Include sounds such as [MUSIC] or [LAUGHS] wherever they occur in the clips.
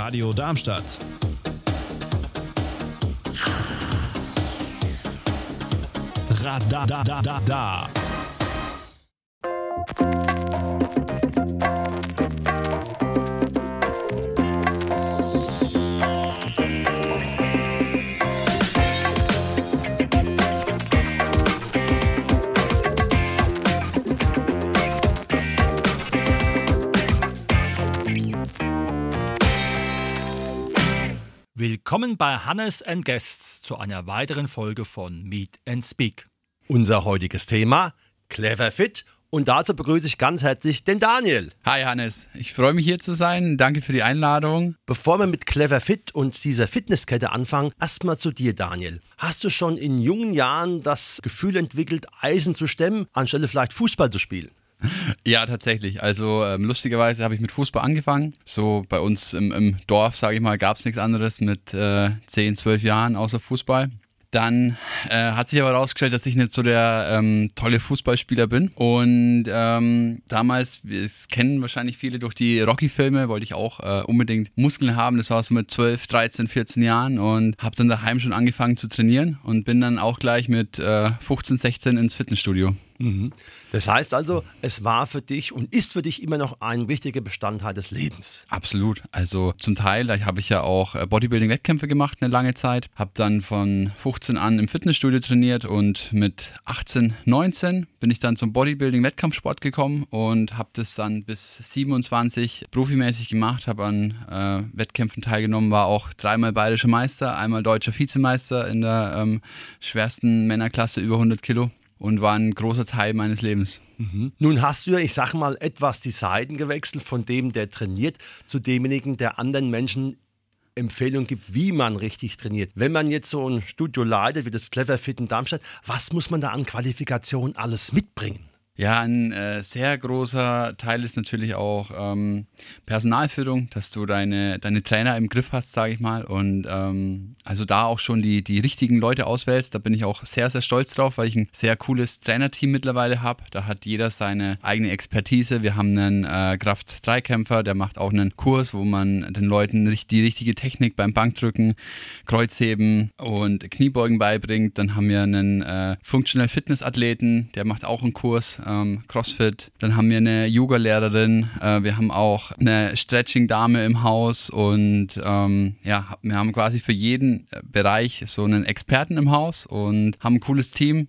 Radio Darmstadt. Radadadada. Willkommen bei Hannes and Guests zu einer weiteren Folge von Meet and Speak. Unser heutiges Thema: Clever Fit. Und dazu begrüße ich ganz herzlich den Daniel. Hi Hannes, ich freue mich hier zu sein. Danke für die Einladung. Bevor wir mit Clever Fit und dieser Fitnesskette anfangen, erstmal zu dir, Daniel. Hast du schon in jungen Jahren das Gefühl entwickelt, Eisen zu stemmen, anstelle vielleicht Fußball zu spielen? Ja, tatsächlich. Also ähm, lustigerweise habe ich mit Fußball angefangen. So bei uns im, im Dorf, sage ich mal, gab es nichts anderes mit äh, 10, 12 Jahren außer Fußball. Dann äh, hat sich aber herausgestellt, dass ich nicht so der ähm, tolle Fußballspieler bin. Und ähm, damals, es kennen wahrscheinlich viele durch die Rocky-Filme, wollte ich auch äh, unbedingt Muskeln haben. Das war so mit 12, 13, 14 Jahren und habe dann daheim schon angefangen zu trainieren und bin dann auch gleich mit äh, 15, 16 ins Fitnessstudio. Mhm. Das heißt also, es war für dich und ist für dich immer noch ein wichtiger Bestandteil des Lebens. Absolut. Also zum Teil habe ich ja auch äh, Bodybuilding-Wettkämpfe gemacht eine lange Zeit. Habe dann von 15 an im Fitnessstudio trainiert und mit 18, 19 bin ich dann zum Bodybuilding-Wettkampfsport gekommen und habe das dann bis 27 profimäßig gemacht, habe an äh, Wettkämpfen teilgenommen, war auch dreimal bayerischer Meister, einmal deutscher Vizemeister in der ähm, schwersten Männerklasse über 100 Kilo und war ein großer Teil meines Lebens. Mhm. Nun hast du ja, ich sage mal, etwas die Seiten gewechselt von dem, der trainiert, zu demjenigen, der anderen Menschen Empfehlungen gibt, wie man richtig trainiert. Wenn man jetzt so ein Studio leitet, wie das Clever Fit in Darmstadt, was muss man da an Qualifikation alles mitbringen? Ja, ein äh, sehr großer Teil ist natürlich auch ähm, Personalführung, dass du deine, deine Trainer im Griff hast, sage ich mal. Und ähm, also da auch schon die, die richtigen Leute auswählst. Da bin ich auch sehr, sehr stolz drauf, weil ich ein sehr cooles Trainerteam mittlerweile habe. Da hat jeder seine eigene Expertise. Wir haben einen äh, Kraft-3-Kämpfer, der macht auch einen Kurs, wo man den Leuten die richtige Technik beim Bankdrücken, Kreuzheben und Kniebeugen beibringt. Dann haben wir einen äh, Functional Fitness-Athleten, der macht auch einen Kurs ähm, CrossFit. Dann haben wir eine Yoga-Lehrerin. Äh, wir haben auch eine Stretching-Dame im Haus und ähm, ja, wir haben quasi für jeden Bereich so einen Experten im Haus und haben ein cooles Team.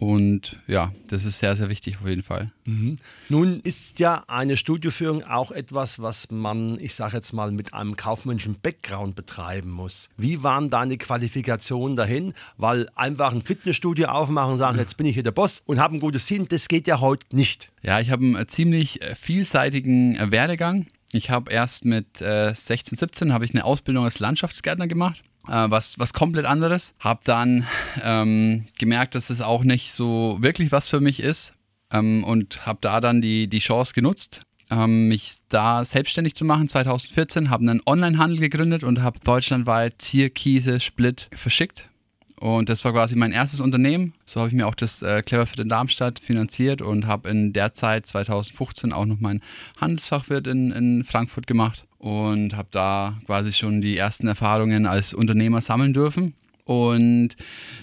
Und ja, das ist sehr, sehr wichtig auf jeden Fall. Mhm. Nun ist ja eine Studioführung auch etwas, was man, ich sage jetzt mal, mit einem kaufmännischen Background betreiben muss. Wie waren deine Qualifikationen dahin? Weil einfach ein Fitnessstudio aufmachen und sagen, jetzt bin ich hier der Boss und habe ein gutes Team, das geht ja heute nicht. Ja, ich habe einen ziemlich vielseitigen Werdegang. Ich habe erst mit äh, 16, 17 habe ich eine Ausbildung als Landschaftsgärtner gemacht äh, was, was komplett anderes. Hab dann ähm, gemerkt, dass es auch nicht so wirklich was für mich ist ähm, und habe da dann die, die Chance genutzt, ähm, mich da selbstständig zu machen. 2014 habe einen Onlinehandel gegründet und habe deutschlandweit Zierkiese Split verschickt. Und das war quasi mein erstes Unternehmen. So habe ich mir auch das äh, Clever Fit in Darmstadt finanziert und habe in der Zeit 2015 auch noch mein Handelsfachwirt in, in Frankfurt gemacht und habe da quasi schon die ersten Erfahrungen als Unternehmer sammeln dürfen. Und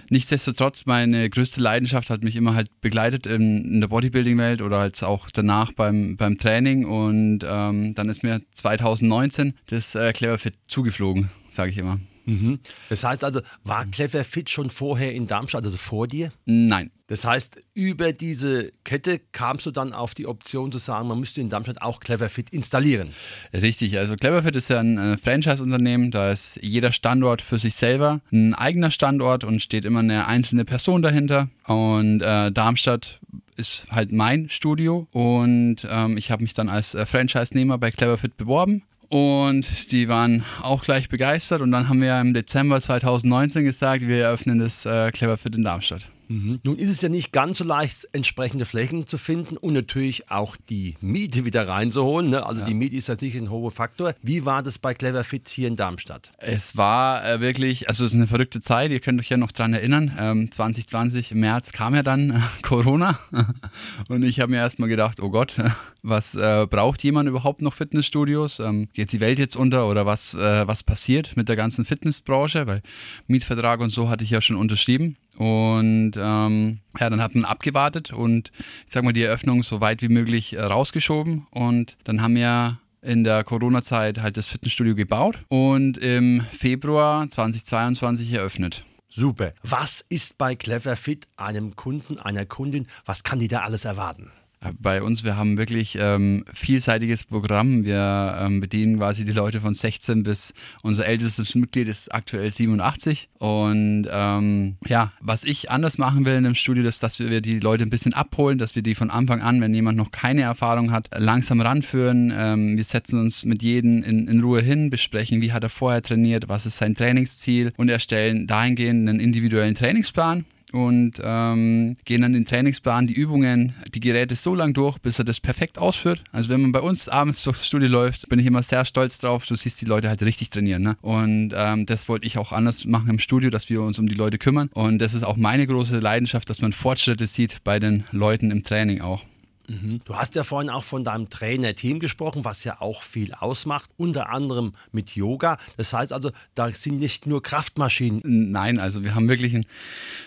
nichtsdestotrotz, meine größte Leidenschaft hat mich immer halt begleitet in, in der Bodybuilding-Welt oder halt auch danach beim, beim Training. Und ähm, dann ist mir 2019 das äh, Clever Fit zugeflogen, sage ich immer. Mhm. Das heißt also, war Clever Fit schon vorher in Darmstadt, also vor dir? Nein. Das heißt, über diese Kette kamst du dann auf die Option zu sagen, man müsste in Darmstadt auch Clever Fit installieren. Richtig, also Clever Fit ist ja ein äh, Franchise-Unternehmen, da ist jeder Standort für sich selber ein eigener Standort und steht immer eine einzelne Person dahinter. Und äh, Darmstadt ist halt mein Studio und ähm, ich habe mich dann als äh, Franchise-Nehmer bei Cleverfit beworben und die waren auch gleich begeistert. Und dann haben wir im Dezember 2019 gesagt, wir eröffnen das äh, Cleverfit in Darmstadt. Mhm. Nun ist es ja nicht ganz so leicht, entsprechende Flächen zu finden und natürlich auch die Miete wieder reinzuholen. Ne? Also ja. die Miete ist natürlich ein hoher Faktor. Wie war das bei Clever Fit hier in Darmstadt? Es war äh, wirklich, also es ist eine verrückte Zeit. Ihr könnt euch ja noch daran erinnern. Ähm, 2020 im März kam ja dann äh, [LAUGHS] Corona [LAUGHS] und ich habe mir erstmal gedacht, oh Gott, [LAUGHS] was äh, braucht jemand überhaupt noch Fitnessstudios? Ähm, geht die Welt jetzt unter oder was, äh, was passiert mit der ganzen Fitnessbranche? Weil Mietvertrag und so hatte ich ja schon unterschrieben. Und ähm, ja, dann hat man abgewartet und ich sag mal die Eröffnung so weit wie möglich äh, rausgeschoben. Und dann haben wir in der Corona-Zeit halt das Fitnessstudio gebaut und im Februar 2022 eröffnet. Super. Was ist bei Clever Fit einem Kunden, einer Kundin, was kann die da alles erwarten? Bei uns, wir haben wirklich ähm, vielseitiges Programm. Wir ähm, bedienen quasi die Leute von 16 bis unser ältestes Mitglied ist aktuell 87. Und ähm, ja, was ich anders machen will in dem Studio, ist, dass wir die Leute ein bisschen abholen, dass wir die von Anfang an, wenn jemand noch keine Erfahrung hat, langsam ranführen. Ähm, wir setzen uns mit jedem in, in Ruhe hin, besprechen, wie hat er vorher trainiert, was ist sein Trainingsziel und erstellen dahingehend einen individuellen Trainingsplan und ähm, gehen dann den Trainingsplan, die Übungen, die Geräte so lange durch, bis er das perfekt ausführt. Also wenn man bei uns abends durchs Studio läuft, bin ich immer sehr stolz drauf. Du siehst die Leute halt richtig trainieren. Ne? Und ähm, das wollte ich auch anders machen im Studio, dass wir uns um die Leute kümmern. Und das ist auch meine große Leidenschaft, dass man Fortschritte sieht bei den Leuten im Training auch. Mhm. Du hast ja vorhin auch von deinem Trainerteam gesprochen, was ja auch viel ausmacht, unter anderem mit Yoga. Das heißt also, da sind nicht nur Kraftmaschinen. Nein, also wir haben wirklich ein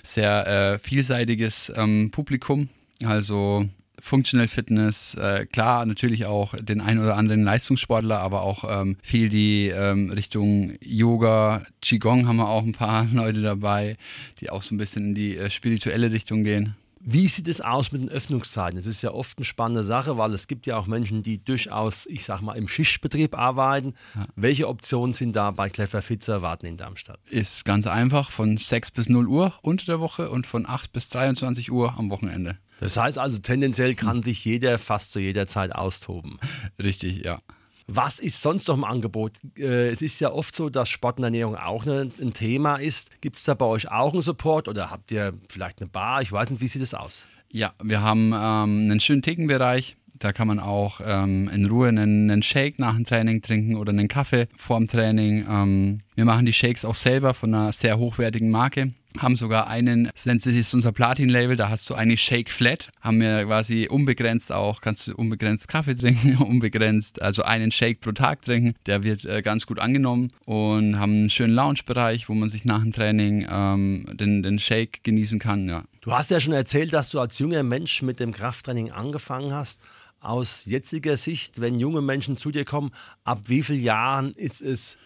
sehr äh, vielseitiges ähm, Publikum. Also Functional Fitness, äh, klar, natürlich auch den ein oder anderen Leistungssportler, aber auch ähm, viel die ähm, Richtung Yoga, Qigong haben wir auch ein paar [LAUGHS] Leute dabei, die auch so ein bisschen in die äh, spirituelle Richtung gehen. Wie sieht es aus mit den Öffnungszeiten? Das ist ja oft eine spannende Sache, weil es gibt ja auch Menschen, die durchaus, ich sag mal, im Schichtbetrieb arbeiten. Ja. Welche Optionen sind da bei Clever Fit zu erwarten in Darmstadt? Ist ganz einfach, von 6 bis 0 Uhr unter der Woche und von 8 bis 23 Uhr am Wochenende. Das heißt also, tendenziell kann sich jeder fast zu jeder Zeit austoben. Richtig, ja. Was ist sonst noch im Angebot? Äh, es ist ja oft so, dass Sport und Ernährung auch ne, ein Thema ist. Gibt es da bei euch auch einen Support oder habt ihr vielleicht eine Bar? Ich weiß nicht, wie sieht das aus? Ja, wir haben ähm, einen schönen Thekenbereich. Da kann man auch ähm, in Ruhe einen, einen, Shake nach dem Training trinken oder einen Kaffee vor dem Training. Ähm, wir machen die Shakes auch selber von einer sehr hochwertigen Marke haben sogar einen, das nennt sich unser Platin-Label, da hast du eine Shake Flat, haben wir quasi unbegrenzt auch, kannst du unbegrenzt Kaffee trinken, [LAUGHS] unbegrenzt, also einen Shake pro Tag trinken, der wird äh, ganz gut angenommen und haben einen schönen Lounge-Bereich, wo man sich nach dem Training ähm, den, den Shake genießen kann, ja. Du hast ja schon erzählt, dass du als junger Mensch mit dem Krafttraining angefangen hast. Aus jetziger Sicht, wenn junge Menschen zu dir kommen, ab wie vielen Jahren ist es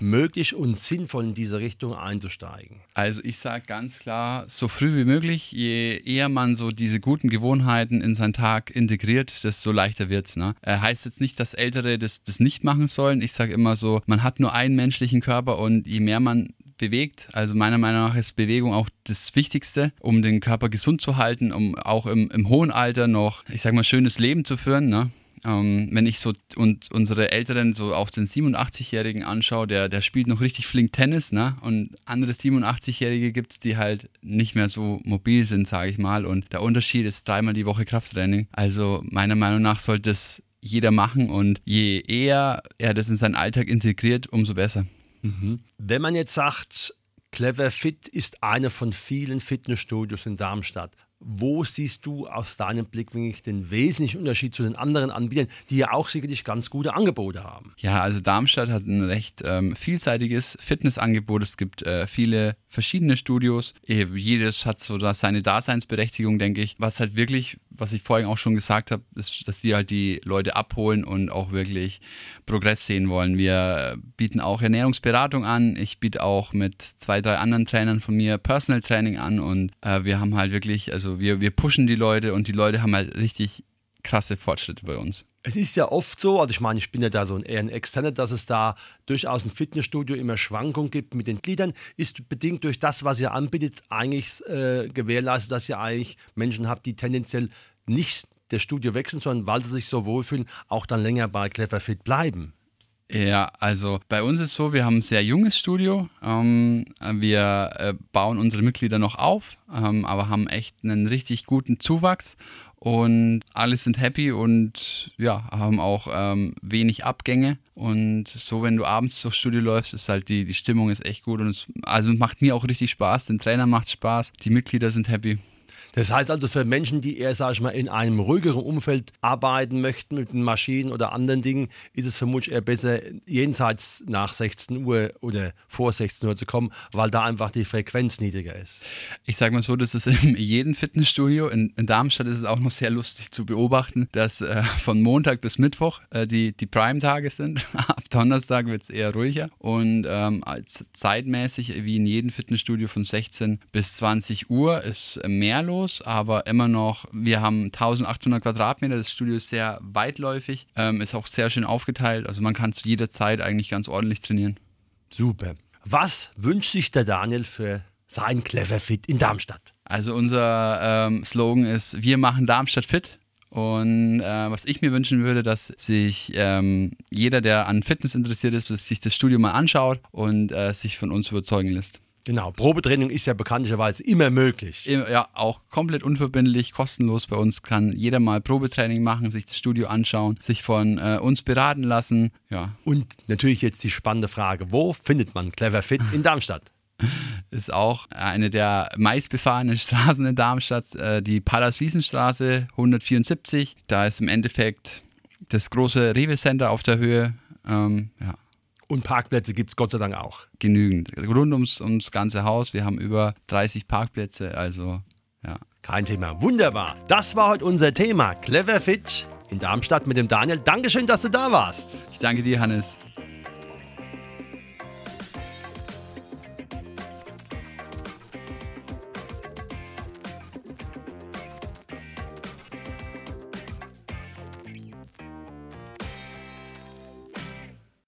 möglich und sinnvoll in diese Richtung einzusteigen? Also ich sage ganz klar, so früh wie möglich, je eher man so diese guten Gewohnheiten in seinen Tag integriert, desto leichter wird es. Ne? Äh, heißt jetzt nicht, dass Ältere das, das nicht machen sollen. Ich sage immer so, man hat nur einen menschlichen Körper und je mehr man bewegt. Also meiner Meinung nach ist Bewegung auch das Wichtigste, um den Körper gesund zu halten, um auch im, im hohen Alter noch, ich sag mal, schönes Leben zu führen. Ne? Ähm, wenn ich so und unsere Älteren, so auch den 87-Jährigen anschaue, der, der spielt noch richtig flink Tennis, ne? Und andere 87-Jährige gibt es, die halt nicht mehr so mobil sind, sage ich mal. Und der Unterschied ist dreimal die Woche Krafttraining. Also meiner Meinung nach sollte das jeder machen und je eher er das in seinen Alltag integriert, umso besser. Mhm. Wenn man jetzt sagt, Clever Fit ist eine von vielen Fitnessstudios in Darmstadt. Wo siehst du aus deinem Blickwinkel den wesentlichen Unterschied zu den anderen Anbietern, die ja auch sicherlich ganz gute Angebote haben? Ja, also Darmstadt hat ein recht ähm, vielseitiges Fitnessangebot. Es gibt äh, viele verschiedene Studios. Jedes hat so seine Daseinsberechtigung, denke ich. Was halt wirklich, was ich vorhin auch schon gesagt habe, ist, dass wir halt die Leute abholen und auch wirklich Progress sehen wollen. Wir bieten auch Ernährungsberatung an. Ich biete auch mit zwei, drei anderen Trainern von mir Personal Training an und äh, wir haben halt wirklich, also wir, wir pushen die Leute und die Leute haben halt richtig krasse Fortschritte bei uns. Es ist ja oft so, also ich meine, ich bin ja da so ein eher ein Externer, dass es da durchaus ein Fitnessstudio immer Schwankungen gibt mit den Gliedern, ist bedingt durch das, was ihr anbietet, eigentlich äh, gewährleistet, dass ihr eigentlich Menschen habt, die tendenziell nicht das Studio wechseln, sondern weil sie sich so wohlfühlen, auch dann länger bei Clever Fit bleiben. Ja, also bei uns ist so, wir haben ein sehr junges Studio. Ähm, wir äh, bauen unsere Mitglieder noch auf, ähm, aber haben echt einen richtig guten Zuwachs und alle sind happy und ja, haben auch ähm, wenig Abgänge. Und so, wenn du abends durchs Studio läufst, ist halt die, die Stimmung ist echt gut und es also macht mir auch richtig Spaß. Den Trainer macht Spaß, die Mitglieder sind happy. Das heißt also für Menschen, die eher, sag ich mal, in einem ruhigeren Umfeld arbeiten möchten mit Maschinen oder anderen Dingen, ist es vermutlich eher besser, jenseits nach 16 Uhr oder vor 16 Uhr zu kommen, weil da einfach die Frequenz niedriger ist. Ich sage mal so, das ist in [LAUGHS] jedem Fitnessstudio. In, in, Darmstadt ist es auch noch sehr lustig zu beobachten, dass äh, von Montag bis Mittwoch äh, die, die Prime-Tage sind. [LAUGHS] Donnerstag wird es eher ruhiger. Und ähm, zeitmäßig, wie in jedem Fitnessstudio von 16 bis 20 Uhr, ist mehr los aber immer noch, wir haben 1800 Quadratmeter, das Studio ist sehr weitläufig, ähm, ist auch sehr schön aufgeteilt, also man kann zu jeder Zeit eigentlich ganz ordentlich trainieren. Super. Was wünscht sich der Daniel für sein Clever Fit in Darmstadt? Also unser ähm, Slogan ist, wir machen Darmstadt fit. Und äh, was ich mir wünschen würde, dass sich ähm, jeder, der an Fitness interessiert ist, sich das Studio mal anschaut und äh, sich von uns überzeugen lässt. Genau, Probetraining ist ja bekanntlicherweise immer möglich. Ja, auch komplett unverbindlich, kostenlos bei uns kann jeder mal Probetraining machen, sich das Studio anschauen, sich von äh, uns beraten lassen. Ja. Und natürlich jetzt die spannende Frage, wo findet man Clever Fit in Darmstadt? Ist auch eine der meistbefahrenen Straßen in Darmstadt, äh, die Pallas-Wiesenstraße 174. Da ist im Endeffekt das große Rewe Center auf der Höhe. Ähm, ja. Und Parkplätze gibt es Gott sei Dank auch. Genügend. Rund ums, ums ganze Haus. Wir haben über 30 Parkplätze, also ja. Kein Thema. Wunderbar. Das war heute unser Thema. Clever Fit in Darmstadt mit dem Daniel. Dankeschön, dass du da warst. Ich danke dir, Hannes.